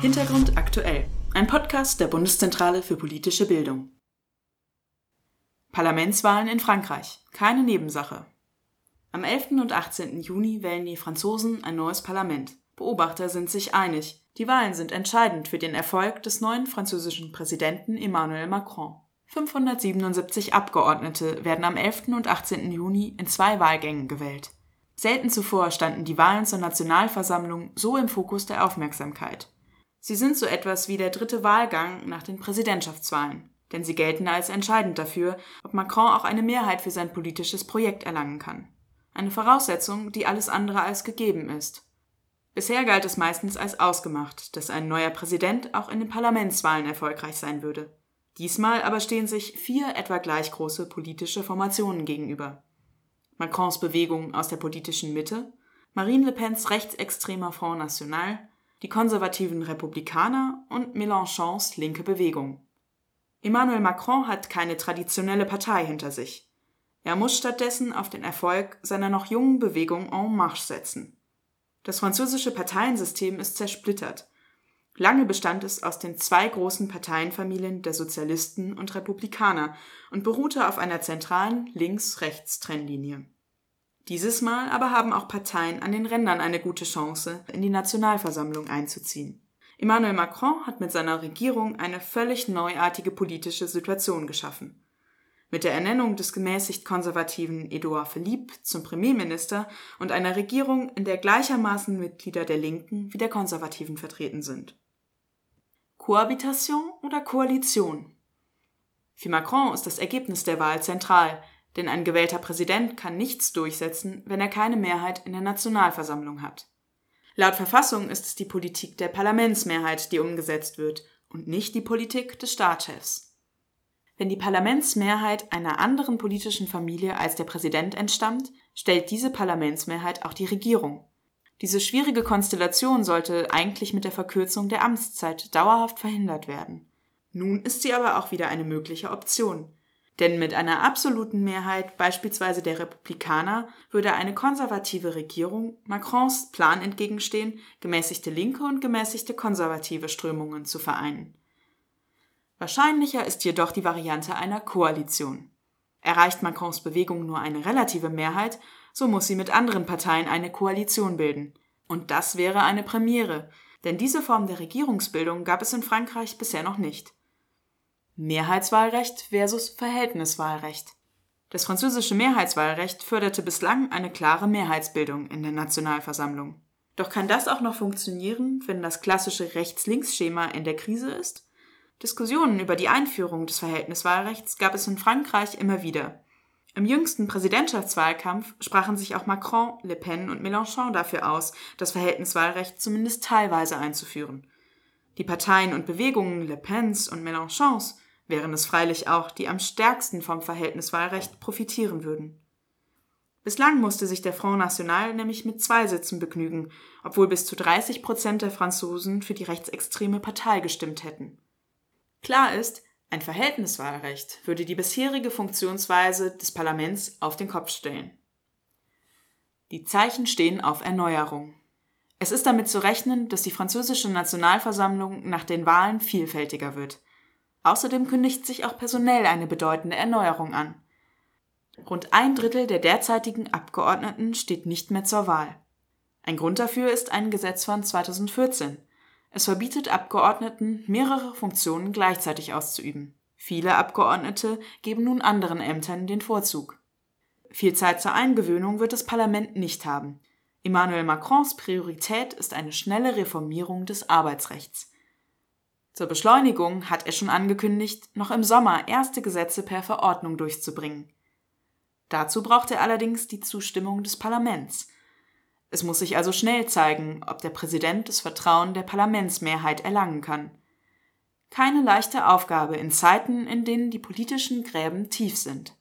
Hintergrund aktuell. Ein Podcast der Bundeszentrale für politische Bildung. Parlamentswahlen in Frankreich. Keine Nebensache. Am 11. und 18. Juni wählen die Franzosen ein neues Parlament. Beobachter sind sich einig. Die Wahlen sind entscheidend für den Erfolg des neuen französischen Präsidenten Emmanuel Macron. 577 Abgeordnete werden am 11. und 18. Juni in zwei Wahlgängen gewählt. Selten zuvor standen die Wahlen zur Nationalversammlung so im Fokus der Aufmerksamkeit. Sie sind so etwas wie der dritte Wahlgang nach den Präsidentschaftswahlen, denn sie gelten als entscheidend dafür, ob Macron auch eine Mehrheit für sein politisches Projekt erlangen kann. Eine Voraussetzung, die alles andere als gegeben ist. Bisher galt es meistens als ausgemacht, dass ein neuer Präsident auch in den Parlamentswahlen erfolgreich sein würde. Diesmal aber stehen sich vier etwa gleich große politische Formationen gegenüber. Macrons Bewegung aus der politischen Mitte, Marine Le Pens rechtsextremer Front National, die konservativen Republikaner und Mélenchons linke Bewegung. Emmanuel Macron hat keine traditionelle Partei hinter sich. Er muss stattdessen auf den Erfolg seiner noch jungen Bewegung En Marche setzen. Das französische Parteiensystem ist zersplittert. Lange bestand es aus den zwei großen Parteienfamilien der Sozialisten und Republikaner und beruhte auf einer zentralen Links-Rechts-Trennlinie. Dieses Mal aber haben auch Parteien an den Rändern eine gute Chance, in die Nationalversammlung einzuziehen. Emmanuel Macron hat mit seiner Regierung eine völlig neuartige politische Situation geschaffen. Mit der Ernennung des gemäßigt konservativen Edouard Philippe zum Premierminister und einer Regierung, in der gleichermaßen Mitglieder der Linken wie der Konservativen vertreten sind. Kohabitation oder Koalition? Für Macron ist das Ergebnis der Wahl zentral, denn ein gewählter Präsident kann nichts durchsetzen, wenn er keine Mehrheit in der Nationalversammlung hat. Laut Verfassung ist es die Politik der Parlamentsmehrheit, die umgesetzt wird, und nicht die Politik des Staatschefs. Wenn die Parlamentsmehrheit einer anderen politischen Familie als der Präsident entstammt, stellt diese Parlamentsmehrheit auch die Regierung. Diese schwierige Konstellation sollte eigentlich mit der Verkürzung der Amtszeit dauerhaft verhindert werden. Nun ist sie aber auch wieder eine mögliche Option. Denn mit einer absoluten Mehrheit, beispielsweise der Republikaner, würde eine konservative Regierung Macrons Plan entgegenstehen, gemäßigte linke und gemäßigte konservative Strömungen zu vereinen. Wahrscheinlicher ist jedoch die Variante einer Koalition. Erreicht Macrons Bewegung nur eine relative Mehrheit, so muss sie mit anderen Parteien eine Koalition bilden. Und das wäre eine Premiere, denn diese Form der Regierungsbildung gab es in Frankreich bisher noch nicht. Mehrheitswahlrecht versus Verhältniswahlrecht. Das französische Mehrheitswahlrecht förderte bislang eine klare Mehrheitsbildung in der Nationalversammlung. Doch kann das auch noch funktionieren, wenn das klassische Rechts-Links-Schema in der Krise ist? Diskussionen über die Einführung des Verhältniswahlrechts gab es in Frankreich immer wieder. Im jüngsten Präsidentschaftswahlkampf sprachen sich auch Macron, Le Pen und Mélenchon dafür aus, das Verhältniswahlrecht zumindest teilweise einzuführen. Die Parteien und Bewegungen Le Pens und Mélenchons wären es freilich auch, die am stärksten vom Verhältniswahlrecht profitieren würden. Bislang musste sich der Front National nämlich mit zwei Sitzen begnügen, obwohl bis zu 30 Prozent der Franzosen für die rechtsextreme Partei gestimmt hätten. Klar ist, ein Verhältniswahlrecht würde die bisherige Funktionsweise des Parlaments auf den Kopf stellen. Die Zeichen stehen auf Erneuerung. Es ist damit zu rechnen, dass die französische Nationalversammlung nach den Wahlen vielfältiger wird. Außerdem kündigt sich auch personell eine bedeutende Erneuerung an. Rund ein Drittel der derzeitigen Abgeordneten steht nicht mehr zur Wahl. Ein Grund dafür ist ein Gesetz von 2014. Es verbietet Abgeordneten, mehrere Funktionen gleichzeitig auszuüben. Viele Abgeordnete geben nun anderen Ämtern den Vorzug. Viel Zeit zur Eingewöhnung wird das Parlament nicht haben. Emmanuel Macrons Priorität ist eine schnelle Reformierung des Arbeitsrechts. Zur Beschleunigung hat er schon angekündigt, noch im Sommer erste Gesetze per Verordnung durchzubringen. Dazu braucht er allerdings die Zustimmung des Parlaments. Es muss sich also schnell zeigen, ob der Präsident das Vertrauen der Parlamentsmehrheit erlangen kann. Keine leichte Aufgabe in Zeiten, in denen die politischen Gräben tief sind.